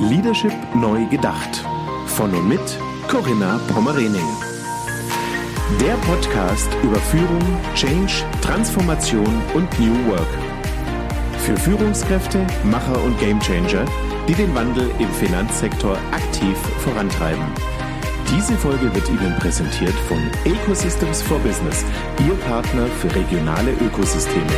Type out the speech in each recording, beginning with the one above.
Leadership neu gedacht. Von und mit Corinna Pommerening. Der Podcast über Führung, Change, Transformation und New Work. Für Führungskräfte, Macher und Gamechanger, die den Wandel im Finanzsektor aktiv vorantreiben. Diese Folge wird Ihnen präsentiert von Ecosystems for Business, Ihr Partner für regionale Ökosysteme.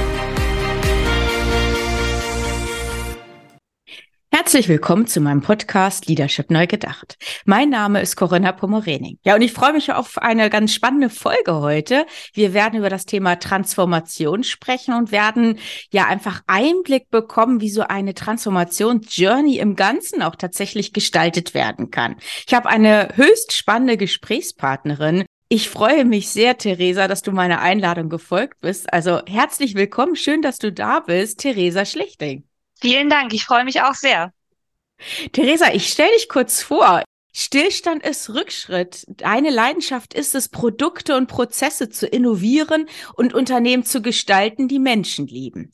Herzlich willkommen zu meinem Podcast Leadership Neu Gedacht. Mein Name ist Corinna Pomorening. Ja, und ich freue mich auf eine ganz spannende Folge heute. Wir werden über das Thema Transformation sprechen und werden ja einfach Einblick bekommen, wie so eine Transformationsjourney im Ganzen auch tatsächlich gestaltet werden kann. Ich habe eine höchst spannende Gesprächspartnerin, ich freue mich sehr, Theresa, dass du meiner Einladung gefolgt bist. Also herzlich willkommen. Schön, dass du da bist, Theresa Schlichting. Vielen Dank, ich freue mich auch sehr. Theresa, ich stelle dich kurz vor. Stillstand ist Rückschritt. Deine Leidenschaft ist es, Produkte und Prozesse zu innovieren und Unternehmen zu gestalten, die Menschen lieben.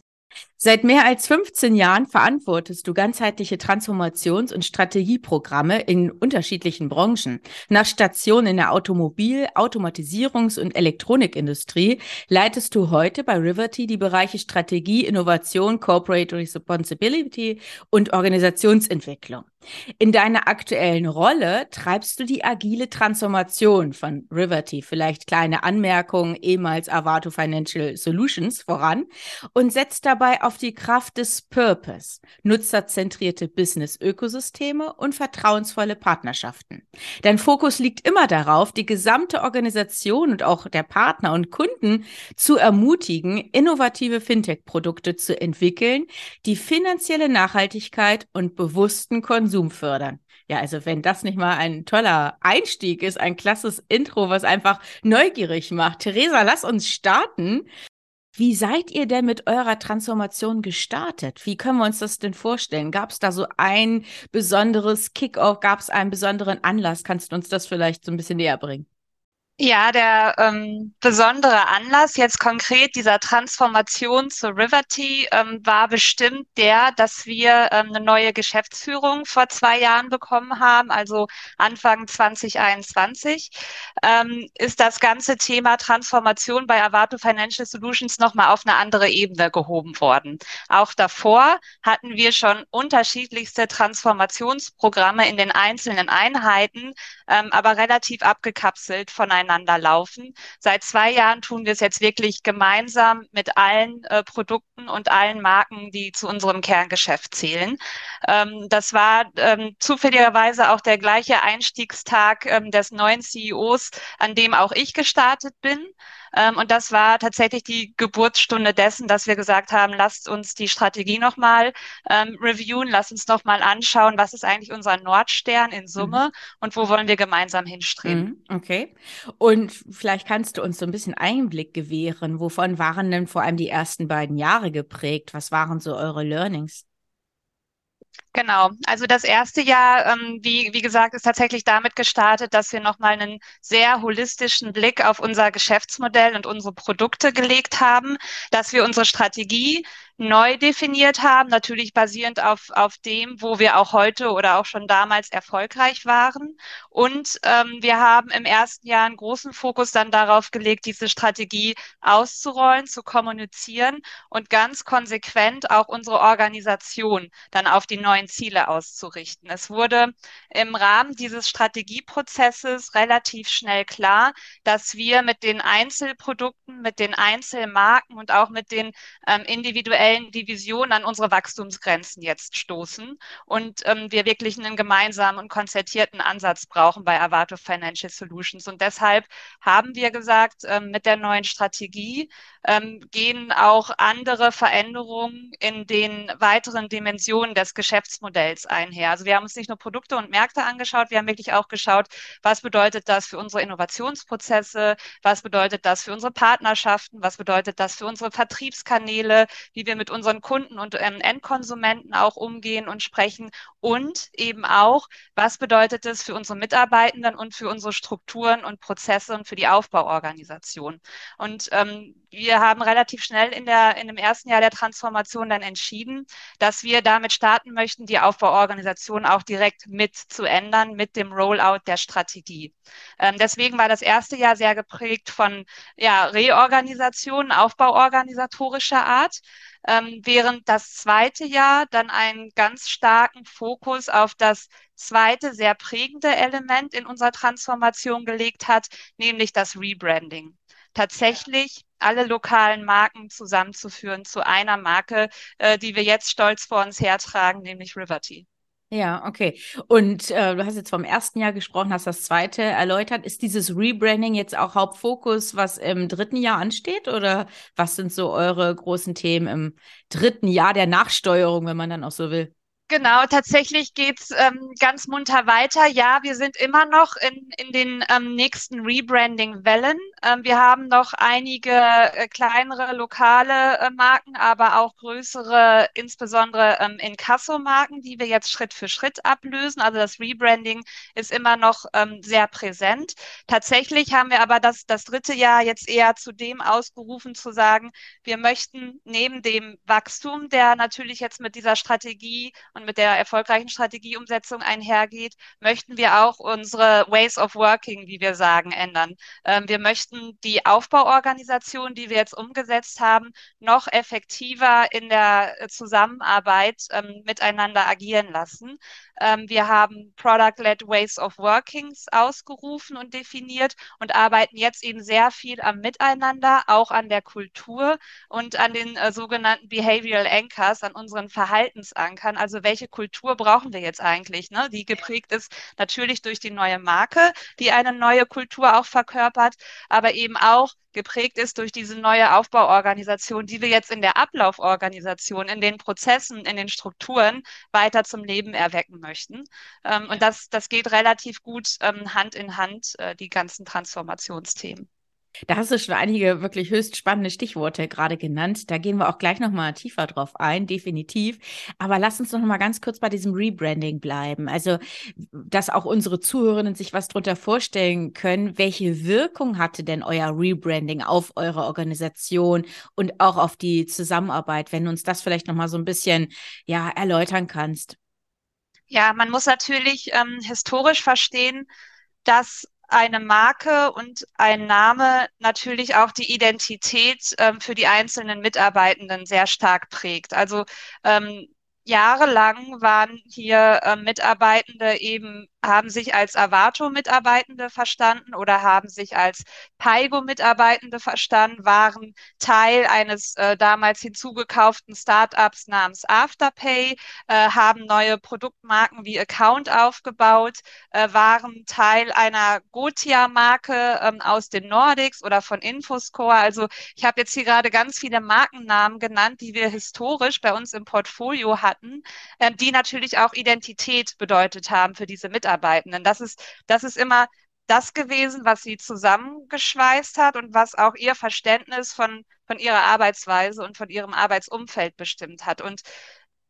Seit mehr als 15 Jahren verantwortest du ganzheitliche Transformations- und Strategieprogramme in unterschiedlichen Branchen. Nach Station in der Automobil-, Automatisierungs- und Elektronikindustrie leitest du heute bei Riverty die Bereiche Strategie, Innovation, Corporate Responsibility und Organisationsentwicklung. In deiner aktuellen Rolle treibst du die agile Transformation von Riverty, vielleicht kleine Anmerkungen, ehemals Avato Financial Solutions voran und setzt dabei auf die Kraft des Purpose, nutzerzentrierte Business-Ökosysteme und vertrauensvolle Partnerschaften. Dein Fokus liegt immer darauf, die gesamte Organisation und auch der Partner und Kunden zu ermutigen, innovative Fintech-Produkte zu entwickeln, die finanzielle Nachhaltigkeit und bewussten Konsum fördern. Ja, also wenn das nicht mal ein toller Einstieg ist, ein klasses Intro, was einfach neugierig macht. Theresa, lass uns starten. Wie seid ihr denn mit eurer Transformation gestartet? Wie können wir uns das denn vorstellen? Gab es da so ein besonderes Kickoff? Gab es einen besonderen Anlass? Kannst du uns das vielleicht so ein bisschen näher bringen? Ja, der ähm, besondere Anlass jetzt konkret dieser Transformation zu Riverty ähm, war bestimmt der, dass wir ähm, eine neue Geschäftsführung vor zwei Jahren bekommen haben, also Anfang 2021, ähm, ist das ganze Thema Transformation bei Avato Financial Solutions nochmal auf eine andere Ebene gehoben worden. Auch davor hatten wir schon unterschiedlichste Transformationsprogramme in den einzelnen Einheiten, ähm, aber relativ abgekapselt voneinander miteinander laufen. Seit zwei Jahren tun wir es jetzt wirklich gemeinsam mit allen äh, Produkten und allen Marken, die zu unserem Kerngeschäft zählen. Ähm, das war ähm, zufälligerweise auch der gleiche Einstiegstag ähm, des neuen CEOs, an dem auch ich gestartet bin. Ähm, und das war tatsächlich die Geburtsstunde dessen, dass wir gesagt haben, lasst uns die Strategie nochmal ähm, reviewen, lasst uns nochmal anschauen, was ist eigentlich unser Nordstern in Summe mhm. und wo wollen wir gemeinsam hinstreben. Mhm, okay. Und vielleicht kannst du uns so ein bisschen Einblick gewähren. Wovon waren denn vor allem die ersten beiden Jahre geprägt? Was waren so eure Learnings? Genau, also das erste Jahr, ähm, wie, wie gesagt, ist tatsächlich damit gestartet, dass wir nochmal einen sehr holistischen Blick auf unser Geschäftsmodell und unsere Produkte gelegt haben, dass wir unsere Strategie neu definiert haben, natürlich basierend auf, auf dem, wo wir auch heute oder auch schon damals erfolgreich waren. Und ähm, wir haben im ersten Jahr einen großen Fokus dann darauf gelegt, diese Strategie auszurollen, zu kommunizieren und ganz konsequent auch unsere Organisation dann auf die neuen Ziele auszurichten. Es wurde im Rahmen dieses Strategieprozesses relativ schnell klar, dass wir mit den Einzelprodukten, mit den Einzelmarken und auch mit den ähm, individuellen individuellen Divisionen an unsere Wachstumsgrenzen jetzt stoßen und ähm, wir wirklich einen gemeinsamen und konzertierten Ansatz brauchen bei Avato Financial Solutions. Und deshalb haben wir gesagt, ähm, mit der neuen Strategie ähm, gehen auch andere Veränderungen in den weiteren Dimensionen des Geschäftsmodells einher. Also wir haben uns nicht nur Produkte und Märkte angeschaut, wir haben wirklich auch geschaut, was bedeutet das für unsere Innovationsprozesse, was bedeutet das für unsere Partnerschaften, was bedeutet das für unsere Vertriebskanäle, wie wir mit unseren Kunden und ähm, Endkonsumenten auch umgehen und sprechen und eben auch, was bedeutet es für unsere Mitarbeitenden und für unsere Strukturen und Prozesse und für die Aufbauorganisation. Und ähm, wir haben relativ schnell in, der, in dem ersten Jahr der Transformation dann entschieden, dass wir damit starten möchten, die Aufbauorganisation auch direkt mit zu ändern mit dem Rollout der Strategie. Ähm, deswegen war das erste Jahr sehr geprägt von ja, Reorganisation, Aufbauorganisatorischer Art, ähm, während das zweite Jahr dann einen ganz starken Fokus auf das zweite sehr prägende Element in unserer Transformation gelegt hat, nämlich das Rebranding. Tatsächlich alle lokalen Marken zusammenzuführen zu einer Marke, äh, die wir jetzt stolz vor uns hertragen, nämlich Riverty. Ja, okay. Und äh, du hast jetzt vom ersten Jahr gesprochen, hast das zweite erläutert. Ist dieses Rebranding jetzt auch Hauptfokus, was im dritten Jahr ansteht? Oder was sind so eure großen Themen im dritten Jahr der Nachsteuerung, wenn man dann auch so will? Genau, tatsächlich geht's ähm, ganz munter weiter. Ja, wir sind immer noch in, in den ähm, nächsten Rebranding-Wellen. Ähm, wir haben noch einige äh, kleinere lokale äh, Marken, aber auch größere, insbesondere ähm, Inkasso-Marken, die wir jetzt Schritt für Schritt ablösen. Also das Rebranding ist immer noch ähm, sehr präsent. Tatsächlich haben wir aber das, das dritte Jahr jetzt eher zu dem ausgerufen zu sagen, wir möchten neben dem Wachstum, der natürlich jetzt mit dieser Strategie und mit der erfolgreichen Strategieumsetzung einhergeht, möchten wir auch unsere Ways of Working, wie wir sagen, ändern. Ähm, wir möchten die Aufbauorganisation, die wir jetzt umgesetzt haben, noch effektiver in der äh, Zusammenarbeit ähm, miteinander agieren lassen. Ähm, wir haben Product-led Ways of Workings ausgerufen und definiert und arbeiten jetzt eben sehr viel am Miteinander, auch an der Kultur und an den äh, sogenannten Behavioral Anchors, an unseren Verhaltensankern. Also welche Kultur brauchen wir jetzt eigentlich, ne? die geprägt ist natürlich durch die neue Marke, die eine neue Kultur auch verkörpert, aber eben auch geprägt ist durch diese neue Aufbauorganisation, die wir jetzt in der Ablauforganisation, in den Prozessen, in den Strukturen weiter zum Leben erwecken möchten. Ähm, und das, das geht relativ gut ähm, Hand in Hand, äh, die ganzen Transformationsthemen. Da hast du schon einige wirklich höchst spannende Stichworte gerade genannt. Da gehen wir auch gleich nochmal tiefer drauf ein, definitiv. Aber lass uns noch mal ganz kurz bei diesem Rebranding bleiben. Also, dass auch unsere Zuhörerinnen sich was darunter vorstellen können. Welche Wirkung hatte denn euer Rebranding auf eure Organisation und auch auf die Zusammenarbeit, wenn du uns das vielleicht noch mal so ein bisschen ja, erläutern kannst? Ja, man muss natürlich ähm, historisch verstehen, dass eine Marke und ein Name natürlich auch die Identität ähm, für die einzelnen Mitarbeitenden sehr stark prägt. Also ähm, jahrelang waren hier äh, Mitarbeitende eben haben sich als Avato-Mitarbeitende verstanden oder haben sich als Paigo-Mitarbeitende verstanden, waren Teil eines äh, damals hinzugekauften Startups namens Afterpay, äh, haben neue Produktmarken wie Account aufgebaut, äh, waren Teil einer Gotia-Marke ähm, aus den Nordics oder von Infoscore. Also ich habe jetzt hier gerade ganz viele Markennamen genannt, die wir historisch bei uns im Portfolio hatten, äh, die natürlich auch Identität bedeutet haben für diese Mitarbeiter. Mitarbeitenden. Das ist, das ist immer das gewesen, was sie zusammengeschweißt hat und was auch ihr Verständnis von, von ihrer Arbeitsweise und von ihrem Arbeitsumfeld bestimmt hat. Und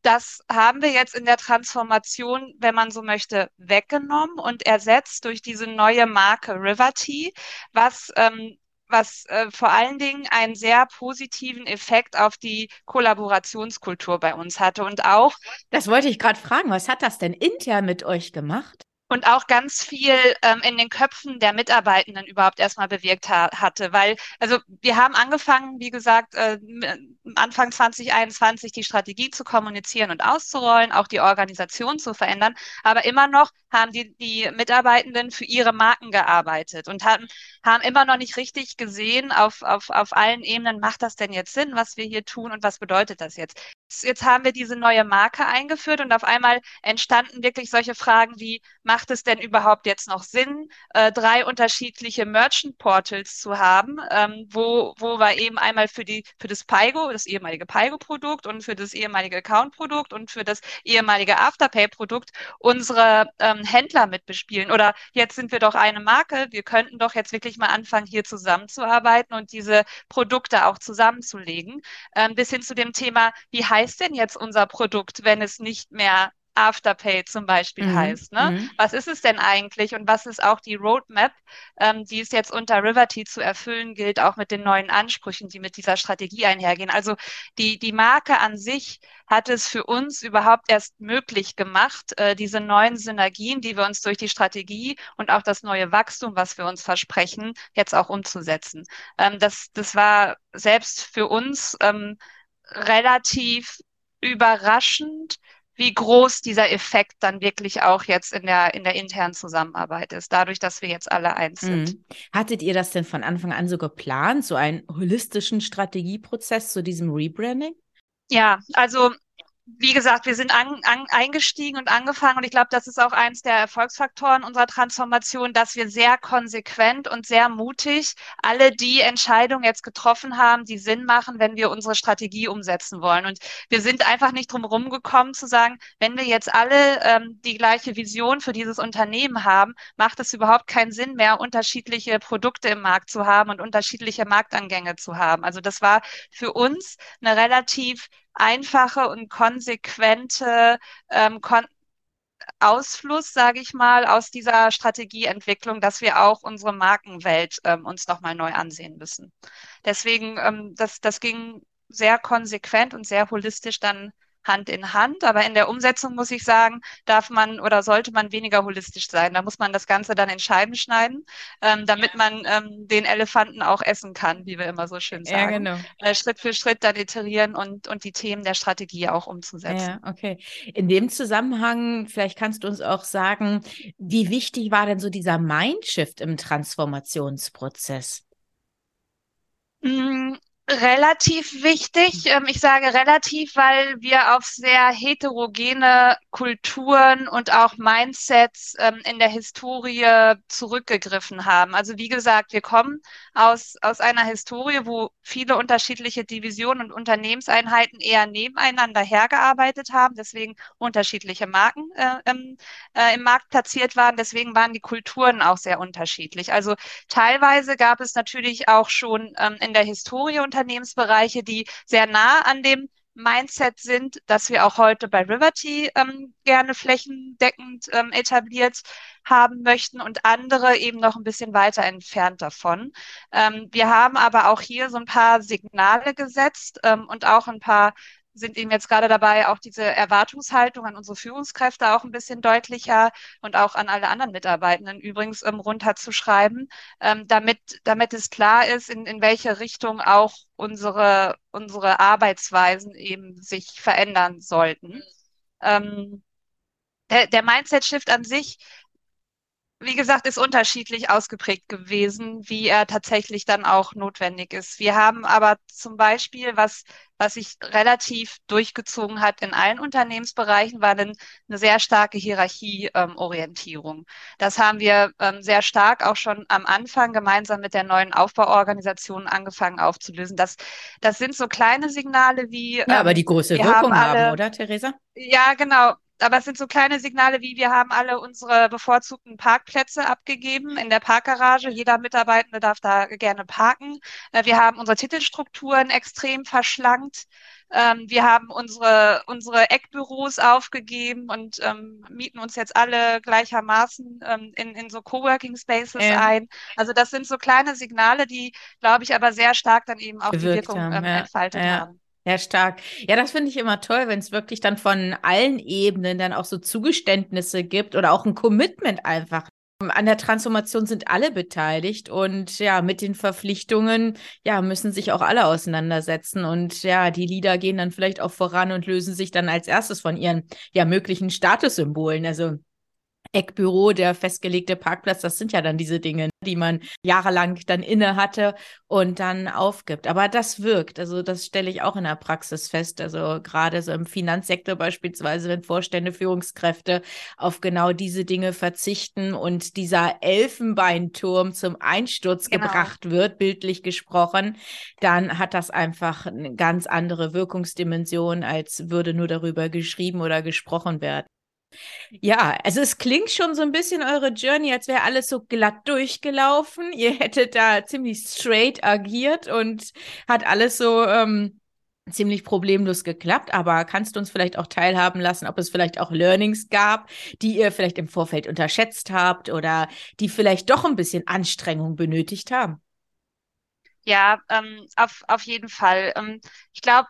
das haben wir jetzt in der Transformation, wenn man so möchte, weggenommen und ersetzt durch diese neue Marke Riverty, was ähm, was äh, vor allen Dingen einen sehr positiven Effekt auf die Kollaborationskultur bei uns hatte und auch. Das wollte ich gerade fragen, was hat das denn intern mit euch gemacht? Und auch ganz viel ähm, in den Köpfen der Mitarbeitenden überhaupt erstmal bewirkt ha hatte. Weil, also wir haben angefangen, wie gesagt, äh, Anfang 2021 die Strategie zu kommunizieren und auszurollen, auch die Organisation zu verändern. Aber immer noch haben die, die Mitarbeitenden für ihre Marken gearbeitet und haben, haben immer noch nicht richtig gesehen auf, auf, auf allen Ebenen, macht das denn jetzt Sinn, was wir hier tun und was bedeutet das jetzt? Jetzt haben wir diese neue Marke eingeführt und auf einmal entstanden wirklich solche Fragen wie, macht es denn überhaupt jetzt noch Sinn, äh, drei unterschiedliche Merchant Portals zu haben, ähm, wo, wo wir eben einmal für die, für das Paigo, das ehemalige Paigo-Produkt und für das ehemalige Account-Produkt und für das ehemalige Afterpay-Produkt unsere ähm, Händler mit bespielen. Oder jetzt sind wir doch eine Marke, wir könnten doch jetzt wirklich mal anfangen, hier zusammenzuarbeiten und diese Produkte auch zusammenzulegen, ähm, bis hin zu dem Thema, wie heißt heißt denn jetzt unser Produkt, wenn es nicht mehr Afterpay zum Beispiel mhm. heißt. Ne? Mhm. Was ist es denn eigentlich und was ist auch die Roadmap, ähm, die es jetzt unter Riverty zu erfüllen gilt, auch mit den neuen Ansprüchen, die mit dieser Strategie einhergehen. Also die, die Marke an sich hat es für uns überhaupt erst möglich gemacht, äh, diese neuen Synergien, die wir uns durch die Strategie und auch das neue Wachstum, was wir uns versprechen, jetzt auch umzusetzen. Ähm, das, das war selbst für uns ähm, relativ überraschend, wie groß dieser Effekt dann wirklich auch jetzt in der, in der internen Zusammenarbeit ist, dadurch, dass wir jetzt alle eins sind. Mhm. Hattet ihr das denn von Anfang an so geplant, so einen holistischen Strategieprozess zu diesem Rebranding? Ja, also wie gesagt, wir sind an, an, eingestiegen und angefangen und ich glaube, das ist auch eins der Erfolgsfaktoren unserer Transformation, dass wir sehr konsequent und sehr mutig alle die Entscheidungen jetzt getroffen haben, die Sinn machen, wenn wir unsere Strategie umsetzen wollen. Und wir sind einfach nicht drum herum gekommen zu sagen, wenn wir jetzt alle ähm, die gleiche Vision für dieses Unternehmen haben, macht es überhaupt keinen Sinn mehr, unterschiedliche Produkte im Markt zu haben und unterschiedliche Marktangänge zu haben. Also das war für uns eine relativ einfache und konsequente ähm, kon Ausfluss, sage ich mal, aus dieser Strategieentwicklung, dass wir auch unsere Markenwelt ähm, uns nochmal neu ansehen müssen. Deswegen, ähm, das, das ging sehr konsequent und sehr holistisch dann Hand in Hand. Aber in der Umsetzung muss ich sagen, darf man oder sollte man weniger holistisch sein. Da muss man das Ganze dann in Scheiben schneiden, ähm, damit ja. man ähm, den Elefanten auch essen kann, wie wir immer so schön sagen. Ja, genau. Äh, Schritt für Schritt dann iterieren und, und die Themen der Strategie auch umzusetzen. Ja, okay. In dem Zusammenhang, vielleicht kannst du uns auch sagen, wie wichtig war denn so dieser Mindshift im Transformationsprozess? Relativ wichtig. Ähm, ich sage relativ, weil wir auf sehr heterogene Kulturen und auch Mindsets ähm, in der Historie zurückgegriffen haben. Also wie gesagt, wir kommen aus, aus einer Historie, wo viele unterschiedliche Divisionen und Unternehmenseinheiten eher nebeneinander hergearbeitet haben, deswegen unterschiedliche Marken äh, im, äh, im Markt platziert waren. Deswegen waren die Kulturen auch sehr unterschiedlich. Also teilweise gab es natürlich auch schon ähm, in der Historie Unternehmensbereiche, die sehr nah an dem Mindset sind, dass wir auch heute bei Riverty ähm, gerne flächendeckend ähm, etabliert haben möchten und andere eben noch ein bisschen weiter entfernt davon. Ähm, wir haben aber auch hier so ein paar Signale gesetzt ähm, und auch ein paar sind eben jetzt gerade dabei, auch diese Erwartungshaltung an unsere Führungskräfte auch ein bisschen deutlicher und auch an alle anderen Mitarbeitenden übrigens ähm, runterzuschreiben, ähm, damit, damit es klar ist, in, in welche Richtung auch unsere, unsere Arbeitsweisen eben sich verändern sollten. Ähm, der, der Mindset-Shift an sich wie gesagt, ist unterschiedlich ausgeprägt gewesen, wie er tatsächlich dann auch notwendig ist. Wir haben aber zum Beispiel, was, was sich relativ durchgezogen hat in allen Unternehmensbereichen, war eine, eine sehr starke Hierarchieorientierung. Ähm, das haben wir ähm, sehr stark auch schon am Anfang gemeinsam mit der neuen Aufbauorganisation angefangen aufzulösen. Das, das sind so kleine Signale wie. Ja, ähm, aber die große Wirkung haben, alle, haben, oder, Theresa? Ja, genau aber es sind so kleine Signale wie, wir haben alle unsere bevorzugten Parkplätze abgegeben in der Parkgarage. Jeder Mitarbeitende darf da gerne parken. Äh, wir haben unsere Titelstrukturen extrem verschlankt. Ähm, wir haben unsere, unsere Eckbüros aufgegeben und ähm, mieten uns jetzt alle gleichermaßen ähm, in, in so Coworking Spaces ja. ein. Also das sind so kleine Signale, die, glaube ich, aber sehr stark dann eben auch Gewirkt die Wirkung haben, ähm, ja. entfaltet ja. haben. Ja, stark. Ja, das finde ich immer toll, wenn es wirklich dann von allen Ebenen dann auch so Zugeständnisse gibt oder auch ein Commitment einfach. An der Transformation sind alle beteiligt und ja, mit den Verpflichtungen, ja, müssen sich auch alle auseinandersetzen und ja, die Leader gehen dann vielleicht auch voran und lösen sich dann als erstes von ihren ja möglichen Statussymbolen. Also Eckbüro, der festgelegte Parkplatz, das sind ja dann diese Dinge, die man jahrelang dann inne hatte und dann aufgibt. Aber das wirkt. Also das stelle ich auch in der Praxis fest. Also gerade so im Finanzsektor beispielsweise, wenn Vorstände, Führungskräfte auf genau diese Dinge verzichten und dieser Elfenbeinturm zum Einsturz genau. gebracht wird, bildlich gesprochen, dann hat das einfach eine ganz andere Wirkungsdimension, als würde nur darüber geschrieben oder gesprochen werden. Ja, also es klingt schon so ein bisschen eure Journey, als wäre alles so glatt durchgelaufen. Ihr hättet da ziemlich straight agiert und hat alles so ähm, ziemlich problemlos geklappt. Aber kannst du uns vielleicht auch teilhaben lassen, ob es vielleicht auch Learnings gab, die ihr vielleicht im Vorfeld unterschätzt habt oder die vielleicht doch ein bisschen Anstrengung benötigt haben? Ja, ähm, auf, auf jeden Fall. Ähm, ich glaube,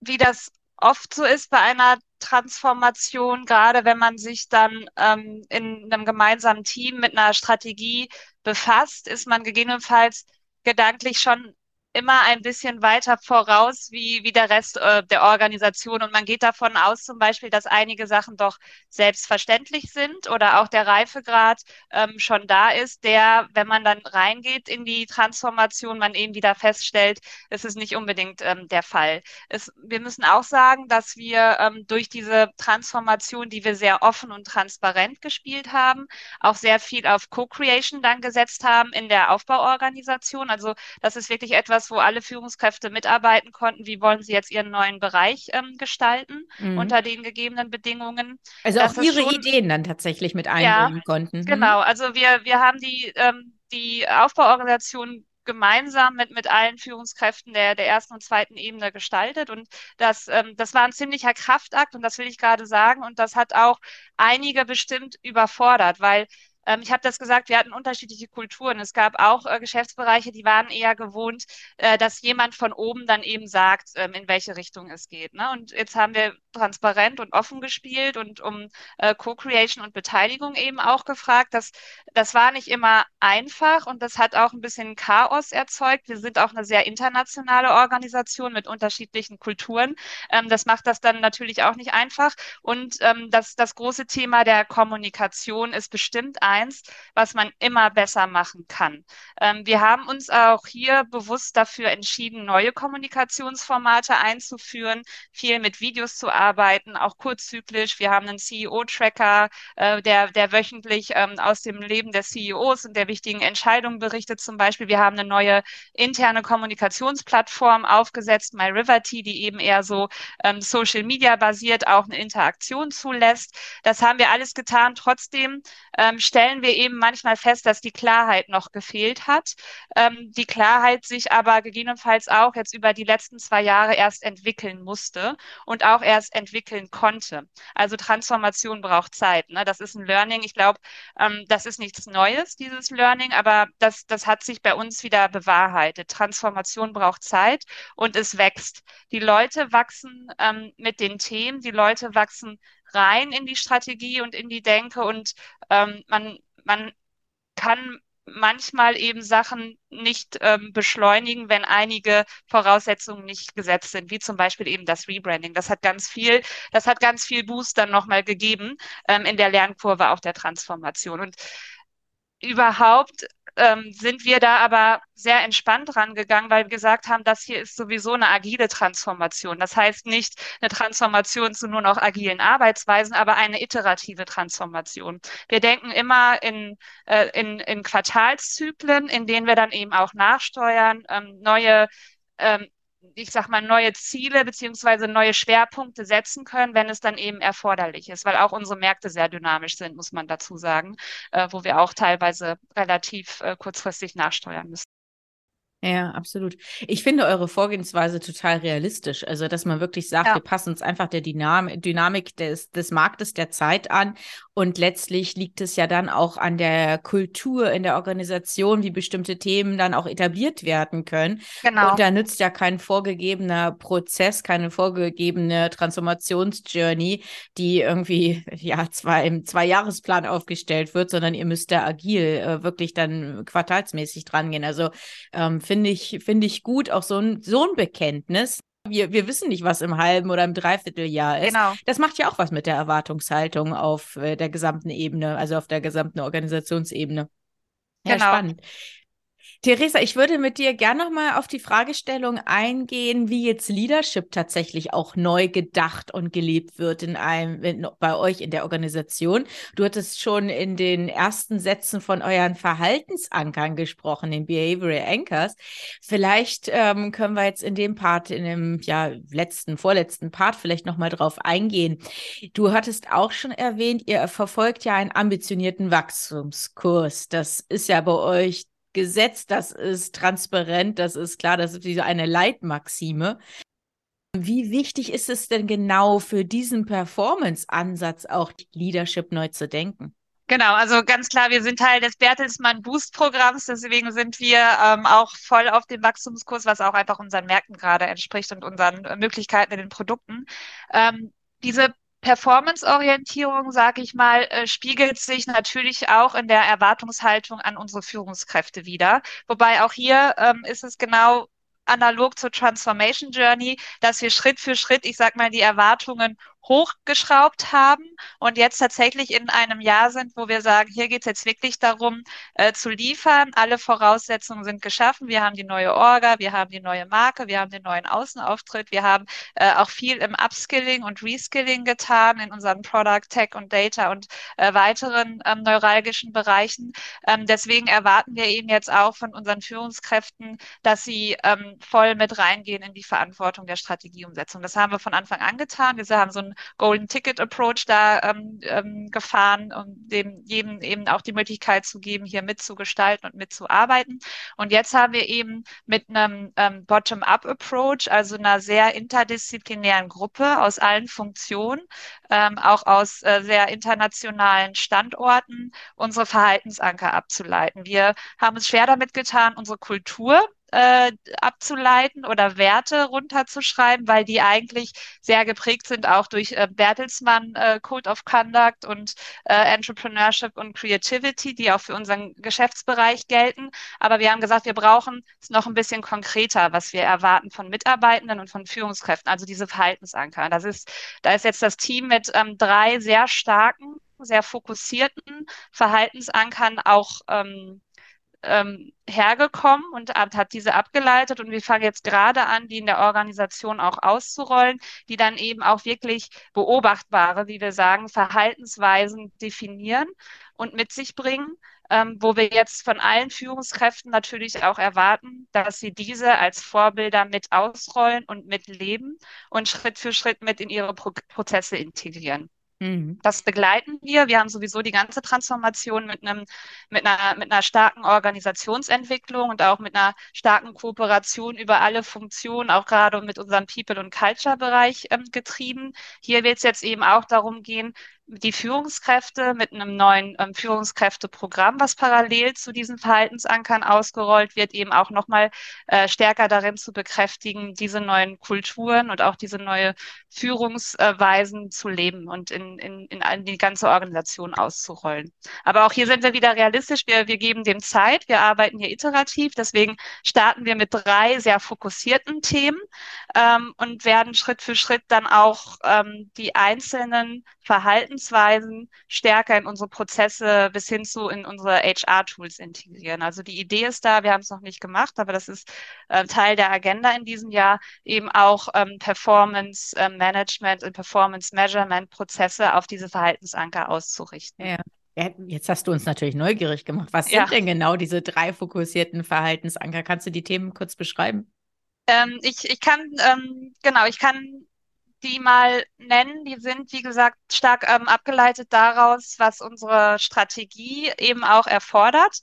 wie das oft so ist bei einer Transformation, gerade wenn man sich dann ähm, in einem gemeinsamen Team mit einer Strategie befasst, ist man gegebenenfalls gedanklich schon immer ein bisschen weiter voraus wie, wie der Rest äh, der Organisation. Und man geht davon aus zum Beispiel, dass einige Sachen doch selbstverständlich sind oder auch der Reifegrad ähm, schon da ist, der, wenn man dann reingeht in die Transformation, man eben wieder feststellt, es ist nicht unbedingt ähm, der Fall. Es, wir müssen auch sagen, dass wir ähm, durch diese Transformation, die wir sehr offen und transparent gespielt haben, auch sehr viel auf Co-Creation dann gesetzt haben in der Aufbauorganisation. Also das ist wirklich etwas, etwas, wo alle Führungskräfte mitarbeiten konnten. Wie wollen sie jetzt ihren neuen Bereich ähm, gestalten mhm. unter den gegebenen Bedingungen? Also auch ihre schon, Ideen dann tatsächlich mit einbringen ja, konnten. Mhm. Genau, also wir, wir haben die, ähm, die Aufbauorganisation gemeinsam mit, mit allen Führungskräften der, der ersten und zweiten Ebene gestaltet. Und das, ähm, das war ein ziemlicher Kraftakt und das will ich gerade sagen. Und das hat auch einige bestimmt überfordert, weil ich habe das gesagt, wir hatten unterschiedliche Kulturen. Es gab auch äh, Geschäftsbereiche, die waren eher gewohnt, äh, dass jemand von oben dann eben sagt, ähm, in welche Richtung es geht. Ne? Und jetzt haben wir transparent und offen gespielt und um äh, Co-Creation und Beteiligung eben auch gefragt. Das, das war nicht immer einfach und das hat auch ein bisschen Chaos erzeugt. Wir sind auch eine sehr internationale Organisation mit unterschiedlichen Kulturen. Ähm, das macht das dann natürlich auch nicht einfach. Und ähm, das, das große Thema der Kommunikation ist bestimmt eins, was man immer besser machen kann. Ähm, wir haben uns auch hier bewusst dafür entschieden, neue Kommunikationsformate einzuführen, viel mit Videos zu arbeiten, auch kurzzyklisch. Wir haben einen CEO-Tracker, äh, der, der wöchentlich ähm, aus dem Leben der CEOs und der wichtigen Entscheidungen berichtet zum Beispiel. Wir haben eine neue interne Kommunikationsplattform aufgesetzt, MyRiverty, die eben eher so ähm, Social Media basiert auch eine Interaktion zulässt. Das haben wir alles getan. Trotzdem ähm, stellen wir eben manchmal fest, dass die Klarheit noch gefehlt hat. Ähm, die Klarheit sich aber gegebenenfalls auch jetzt über die letzten zwei Jahre erst entwickeln musste und auch erst entwickeln konnte. Also Transformation braucht Zeit. Ne? Das ist ein Learning. Ich glaube, ähm, das ist nichts Neues, dieses Learning, aber das, das hat sich bei uns wieder bewahrheitet. Transformation braucht Zeit und es wächst. Die Leute wachsen ähm, mit den Themen, die Leute wachsen rein in die Strategie und in die Denke und ähm, man, man kann manchmal eben Sachen nicht ähm, beschleunigen, wenn einige Voraussetzungen nicht gesetzt sind, wie zum Beispiel eben das Rebranding. Das hat ganz viel, das hat ganz viel Boost dann nochmal gegeben ähm, in der Lernkurve auch der Transformation. Und überhaupt ähm, sind wir da aber sehr entspannt rangegangen, weil wir gesagt haben, das hier ist sowieso eine agile Transformation. Das heißt nicht eine Transformation zu nur noch agilen Arbeitsweisen, aber eine iterative Transformation. Wir denken immer in, äh, in, in Quartalszyklen, in denen wir dann eben auch nachsteuern, ähm, neue ähm, ich sag mal, neue Ziele beziehungsweise neue Schwerpunkte setzen können, wenn es dann eben erforderlich ist, weil auch unsere Märkte sehr dynamisch sind, muss man dazu sagen, äh, wo wir auch teilweise relativ äh, kurzfristig nachsteuern müssen. Ja, absolut. Ich finde eure Vorgehensweise total realistisch. Also, dass man wirklich sagt, ja. wir passen uns einfach der Dynam Dynamik des, des Marktes der Zeit an. Und letztlich liegt es ja dann auch an der Kultur in der Organisation, wie bestimmte Themen dann auch etabliert werden können. Genau. Und da nützt ja kein vorgegebener Prozess, keine vorgegebene Transformationsjourney, die irgendwie, ja, zwar im Zwei-Jahres-Plan aufgestellt wird, sondern ihr müsst da agil äh, wirklich dann quartalsmäßig dran gehen. Also, ähm, finde ich, finde ich gut, auch so ein, so ein Bekenntnis. Wir, wir wissen nicht, was im halben oder im Dreivierteljahr ist. Genau. Das macht ja auch was mit der Erwartungshaltung auf äh, der gesamten Ebene, also auf der gesamten Organisationsebene. Ja, Genau. spannend. Theresa, ich würde mit dir gerne nochmal auf die Fragestellung eingehen, wie jetzt Leadership tatsächlich auch neu gedacht und gelebt wird in einem, in, bei euch in der Organisation. Du hattest schon in den ersten Sätzen von euren Verhaltensankern gesprochen, den Behavioral Anchors. Vielleicht ähm, können wir jetzt in dem Part, in dem ja, letzten, vorletzten Part vielleicht nochmal drauf eingehen. Du hattest auch schon erwähnt, ihr verfolgt ja einen ambitionierten Wachstumskurs. Das ist ja bei euch Gesetz, das ist transparent, das ist klar, das ist wie eine Leitmaxime. Wie wichtig ist es denn genau für diesen Performance-Ansatz auch Leadership neu zu denken? Genau, also ganz klar, wir sind Teil des Bertelsmann Boost Programms, deswegen sind wir ähm, auch voll auf dem Wachstumskurs, was auch einfach unseren Märkten gerade entspricht und unseren äh, Möglichkeiten in den Produkten. Ähm, diese Performance-Orientierung, sage ich mal, äh, spiegelt sich natürlich auch in der Erwartungshaltung an unsere Führungskräfte wider. Wobei auch hier ähm, ist es genau analog zur Transformation Journey, dass wir Schritt für Schritt, ich sag mal, die Erwartungen hochgeschraubt haben und jetzt tatsächlich in einem Jahr sind, wo wir sagen, hier geht es jetzt wirklich darum, äh, zu liefern. Alle Voraussetzungen sind geschaffen. Wir haben die neue Orga, wir haben die neue Marke, wir haben den neuen Außenauftritt, wir haben äh, auch viel im Upskilling und Reskilling getan in unseren Product, Tech und Data und äh, weiteren ähm, neuralgischen Bereichen. Ähm, deswegen erwarten wir eben jetzt auch von unseren Führungskräften, dass sie ähm, voll mit reingehen in die Verantwortung der Strategieumsetzung. Das haben wir von Anfang an getan. Wir haben so ein Golden Ticket Approach da ähm, ähm, gefahren, um dem jedem eben auch die Möglichkeit zu geben, hier mitzugestalten und mitzuarbeiten. Und jetzt haben wir eben mit einem ähm, Bottom-up Approach, also einer sehr interdisziplinären Gruppe aus allen Funktionen, ähm, auch aus äh, sehr internationalen Standorten, unsere Verhaltensanker abzuleiten. Wir haben es schwer damit getan, unsere Kultur äh, abzuleiten oder Werte runterzuschreiben, weil die eigentlich sehr geprägt sind auch durch äh, Bertelsmann äh, Code of Conduct und äh, Entrepreneurship und Creativity, die auch für unseren Geschäftsbereich gelten. Aber wir haben gesagt, wir brauchen es noch ein bisschen konkreter, was wir erwarten von Mitarbeitenden und von Führungskräften, also diese Verhaltensanker. Das ist, da ist jetzt das Team mit ähm, drei sehr starken, sehr fokussierten Verhaltensankern auch ähm, ähm, hergekommen und hat diese abgeleitet und wir fangen jetzt gerade an, die in der Organisation auch auszurollen, die dann eben auch wirklich beobachtbare, wie wir sagen, Verhaltensweisen definieren und mit sich bringen, ähm, wo wir jetzt von allen Führungskräften natürlich auch erwarten, dass sie diese als Vorbilder mit ausrollen und mitleben und Schritt für Schritt mit in ihre Pro Prozesse integrieren. Mhm. Das begleiten wir. Wir haben sowieso die ganze Transformation mit einem, mit einer, mit einer starken Organisationsentwicklung und auch mit einer starken Kooperation über alle Funktionen, auch gerade mit unserem People- und Culture-Bereich ähm, getrieben. Hier wird es jetzt eben auch darum gehen, die Führungskräfte mit einem neuen ähm, Führungskräfteprogramm, was parallel zu diesen Verhaltensankern ausgerollt wird, eben auch nochmal äh, stärker darin zu bekräftigen, diese neuen Kulturen und auch diese neue Führungsweisen zu leben und in, in, in die ganze Organisation auszurollen. Aber auch hier sind wir wieder realistisch. Wir, wir geben dem Zeit. Wir arbeiten hier iterativ. Deswegen starten wir mit drei sehr fokussierten Themen ähm, und werden Schritt für Schritt dann auch ähm, die einzelnen Verhaltensweisen stärker in unsere Prozesse bis hin zu in unsere HR-Tools integrieren. Also die Idee ist da, wir haben es noch nicht gemacht, aber das ist äh, Teil der Agenda in diesem Jahr, eben auch ähm, Performance äh, Management und Performance Measurement Prozesse auf diese Verhaltensanker auszurichten. Ja. Jetzt hast du uns natürlich neugierig gemacht. Was Ja. sind denn genau diese drei fokussierten Verhaltensanker? Kannst du die Themen kurz beschreiben? Ähm, ich, ich kann, ähm, genau, ich kann die mal nennen. Die sind, wie gesagt, stark ähm, abgeleitet daraus, was unsere Strategie eben auch erfordert.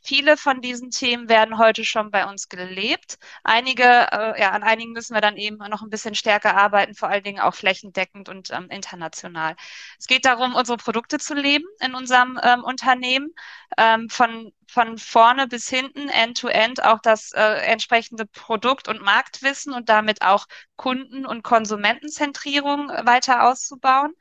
Viele von diesen Themen werden heute schon bei uns gelebt. Einige, äh, ja, an einigen müssen wir dann eben noch ein bisschen stärker arbeiten, vor allen Dingen auch flächendeckend und ähm, international. Es geht darum, unsere Produkte zu leben in unserem ähm, Unternehmen, ähm, von von vorne bis hinten, end-to-end, -end, auch das äh, entsprechende Produkt- und Marktwissen und damit auch Kunden- und Konsumentenzentrierung weiter auszubauen.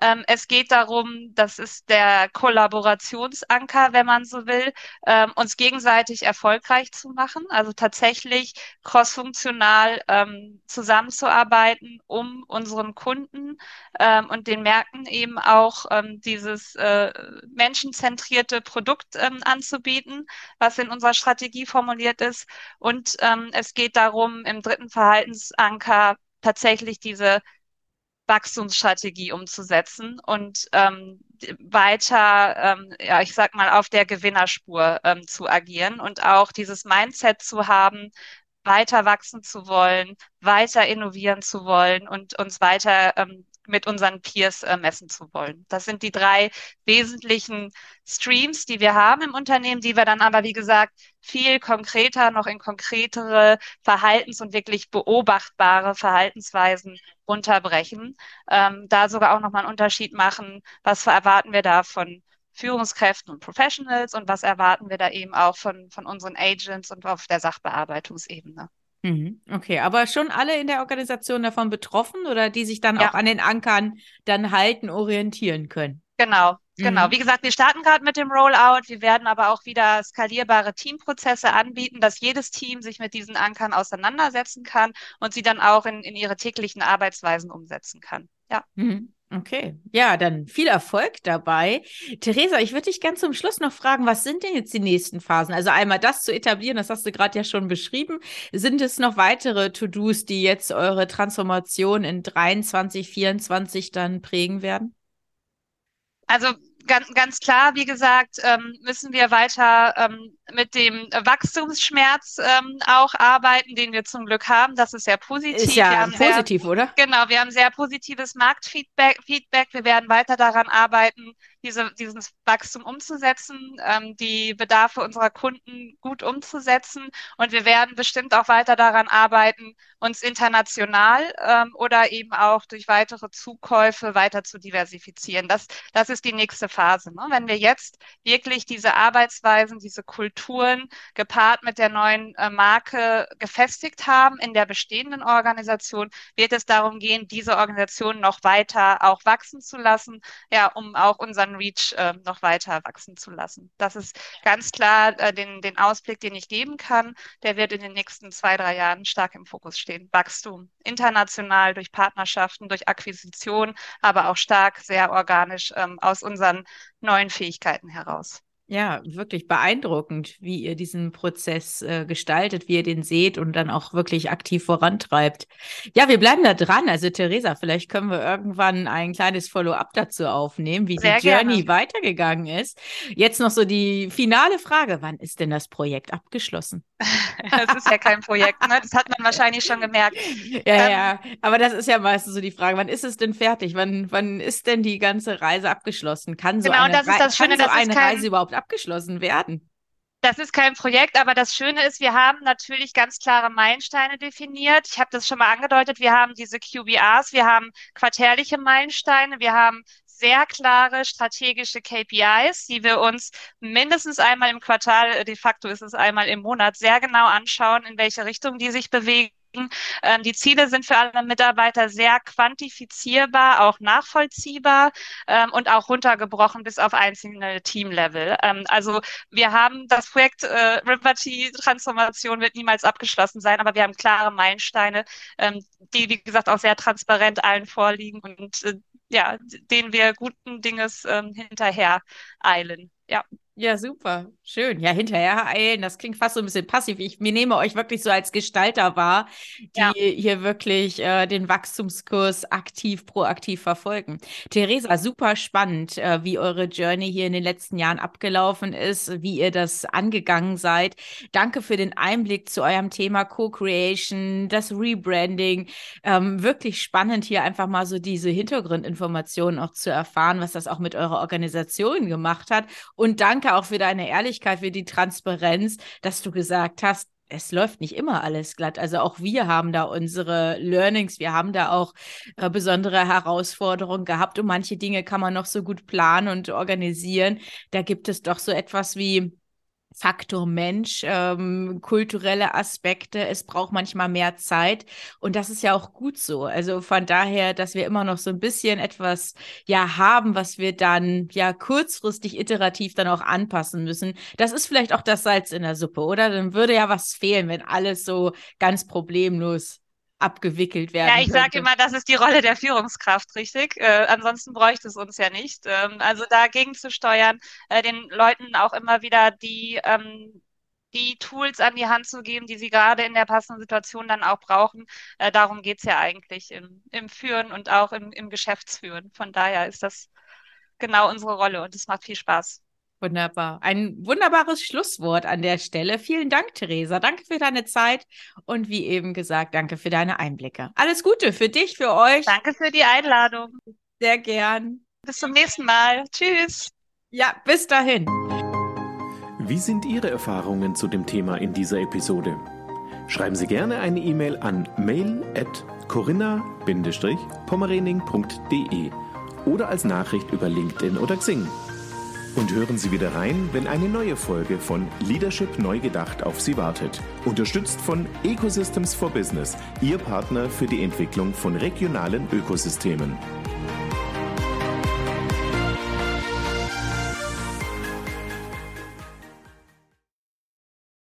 Ähm, es geht darum, das ist der Kollaborationsanker, wenn man so will, ähm, uns gegenseitig erfolgreich zu machen, also tatsächlich crossfunktional ähm, zusammenzuarbeiten, um unseren Kunden ähm, und den Märkten eben auch ähm, dieses äh, menschenzentrierte Produkt ähm, anzubieten, was in unserer Strategie formuliert ist. Und es geht darum, im dritten Verhaltensanker tatsächlich diese Wachstumsstrategie umzusetzen und ähm, weiter, ähm, ja, ich sag mal, auf der Gewinnerspur ähm, zu agieren und auch dieses Mindset zu haben, weiter wachsen zu wollen, weiter innovieren zu wollen und uns weiter ähm, mit unseren Peers äh, messen zu wollen. Das sind die drei wesentlichen Streams, die wir haben im Unternehmen, die wir dann aber, wie gesagt, viel konkreter noch in konkretere Verhaltens- und wirklich beobachtbare Verhaltensweisen runterbrechen. Ähm, da sogar auch nochmal einen Unterschied machen, was erwarten wir da von Führungskräften und Professionals und was erwarten wir da eben auch von, von unseren Agents und auf der Sachbearbeitungsebene. Mhm. Okay, aber schon alle in der Organisation davon betroffen oder die sich dann ja. auch an den Ankern dann halten, orientieren können? Genau, Genau, mhm. wie gesagt, wir starten gerade mit dem Rollout. Wir werden aber auch wieder skalierbare Teamprozesse anbieten, dass jedes Team sich mit diesen Ankern auseinandersetzen kann und sie dann auch in, in ihre täglichen Arbeitsweisen umsetzen kann. Ja. Mhm. Okay, ja, dann viel Erfolg dabei. Theresa, ich würde dich ganz zum Schluss noch fragen, was sind denn jetzt die nächsten Phasen? Also einmal das zu etablieren, das hast du gerade ja schon beschrieben. Sind es noch weitere To-Dos, die jetzt eure Transformation in 23, 24 dann prägen werden? Also ganz, ganz klar, wie gesagt, ähm, müssen wir weiter ähm, mit dem Wachstumsschmerz ähm, auch arbeiten, den wir zum Glück haben. Das ist sehr positiv. Ist ja positiv, sehr, oder? Genau, wir haben sehr positives Marktfeedback. Feedback. Wir werden weiter daran arbeiten, diese, dieses Wachstum umzusetzen, ähm, die Bedarfe unserer Kunden gut umzusetzen. Und wir werden bestimmt auch weiter daran arbeiten, uns international ähm, oder eben auch durch weitere Zukäufe weiter zu diversifizieren. Das, das ist die nächste Phase. Ne? Wenn wir jetzt wirklich diese Arbeitsweisen, diese Kulturen gepaart mit der neuen äh, Marke gefestigt haben in der bestehenden Organisation, wird es darum gehen, diese Organisation noch weiter auch wachsen zu lassen, ja, um auch unseren Reach äh, noch weiter wachsen zu lassen. Das ist ganz klar äh, den, den Ausblick, den ich geben kann. Der wird in den nächsten zwei, drei Jahren stark im Fokus stehen. Wachstum international durch Partnerschaften, durch Akquisition, aber auch stark, sehr organisch ähm, aus unseren neuen Fähigkeiten heraus. Ja, wirklich beeindruckend, wie ihr diesen Prozess äh, gestaltet, wie ihr den seht und dann auch wirklich aktiv vorantreibt. Ja, wir bleiben da dran. Also Theresa, vielleicht können wir irgendwann ein kleines Follow-up dazu aufnehmen, wie Sehr die Journey gerne. weitergegangen ist. Jetzt noch so die finale Frage. Wann ist denn das Projekt abgeschlossen? das ist ja kein Projekt, ne? Das hat man wahrscheinlich schon gemerkt. Ja, ähm, ja, aber das ist ja meistens so die Frage, wann ist es denn fertig? Wann, wann ist denn die ganze Reise abgeschlossen? Kann so genau, eine, das ist das Schöne, so eine kein... Reise überhaupt abgeschlossen werden? Das ist kein Projekt, aber das Schöne ist, wir haben natürlich ganz klare Meilensteine definiert. Ich habe das schon mal angedeutet. Wir haben diese QBRs, wir haben quartärliche Meilensteine, wir haben sehr klare strategische KPIs, die wir uns mindestens einmal im Quartal, de facto ist es einmal im Monat, sehr genau anschauen, in welche Richtung die sich bewegen ähm, die Ziele sind für alle Mitarbeiter sehr quantifizierbar, auch nachvollziehbar ähm, und auch runtergebrochen bis auf einzelne Teamlevel. Ähm, also wir haben das Projekt äh, Liberty Transformation wird niemals abgeschlossen sein, aber wir haben klare Meilensteine, ähm, die wie gesagt auch sehr transparent allen vorliegen und äh, ja, denen wir guten Dinges ähm, hinterher eilen. Ja. Ja, super. Schön. Ja, hinterher eilen, das klingt fast so ein bisschen passiv. Ich mir nehme euch wirklich so als Gestalter wahr, die ja. hier wirklich äh, den Wachstumskurs aktiv, proaktiv verfolgen. Theresa, super spannend, äh, wie eure Journey hier in den letzten Jahren abgelaufen ist, wie ihr das angegangen seid. Danke für den Einblick zu eurem Thema Co-Creation, das Rebranding. Ähm, wirklich spannend, hier einfach mal so diese Hintergrundinformationen auch zu erfahren, was das auch mit eurer Organisation gemacht hat. Und danke danke auch für deine Ehrlichkeit, für die Transparenz, dass du gesagt hast, es läuft nicht immer alles glatt. Also auch wir haben da unsere Learnings, wir haben da auch äh, besondere Herausforderungen gehabt und manche Dinge kann man noch so gut planen und organisieren. Da gibt es doch so etwas wie Faktor Mensch, ähm, kulturelle Aspekte. Es braucht manchmal mehr Zeit und das ist ja auch gut so. Also von daher, dass wir immer noch so ein bisschen etwas ja haben, was wir dann ja kurzfristig iterativ dann auch anpassen müssen. Das ist vielleicht auch das Salz in der Suppe, oder? Dann würde ja was fehlen, wenn alles so ganz problemlos abgewickelt werden. Ja, ich sage immer, das ist die Rolle der Führungskraft, richtig? Äh, ansonsten bräuchte es uns ja nicht. Ähm, also dagegen zu steuern, äh, den Leuten auch immer wieder die, ähm, die Tools an die Hand zu geben, die sie gerade in der passenden Situation dann auch brauchen. Äh, darum geht es ja eigentlich im, im Führen und auch im, im Geschäftsführen. Von daher ist das genau unsere Rolle und es macht viel Spaß. Wunderbar. Ein wunderbares Schlusswort an der Stelle. Vielen Dank, Theresa. Danke für deine Zeit und wie eben gesagt, danke für deine Einblicke. Alles Gute für dich, für euch. Danke für die Einladung. Sehr gern. Bis zum nächsten Mal. Tschüss. Ja, bis dahin. Wie sind Ihre Erfahrungen zu dem Thema in dieser Episode? Schreiben Sie gerne eine E-Mail an mail at corinna-pommerening.de oder als Nachricht über LinkedIn oder Xing. Und hören Sie wieder rein, wenn eine neue Folge von Leadership neu gedacht auf Sie wartet. Unterstützt von Ecosystems for Business, Ihr Partner für die Entwicklung von regionalen Ökosystemen.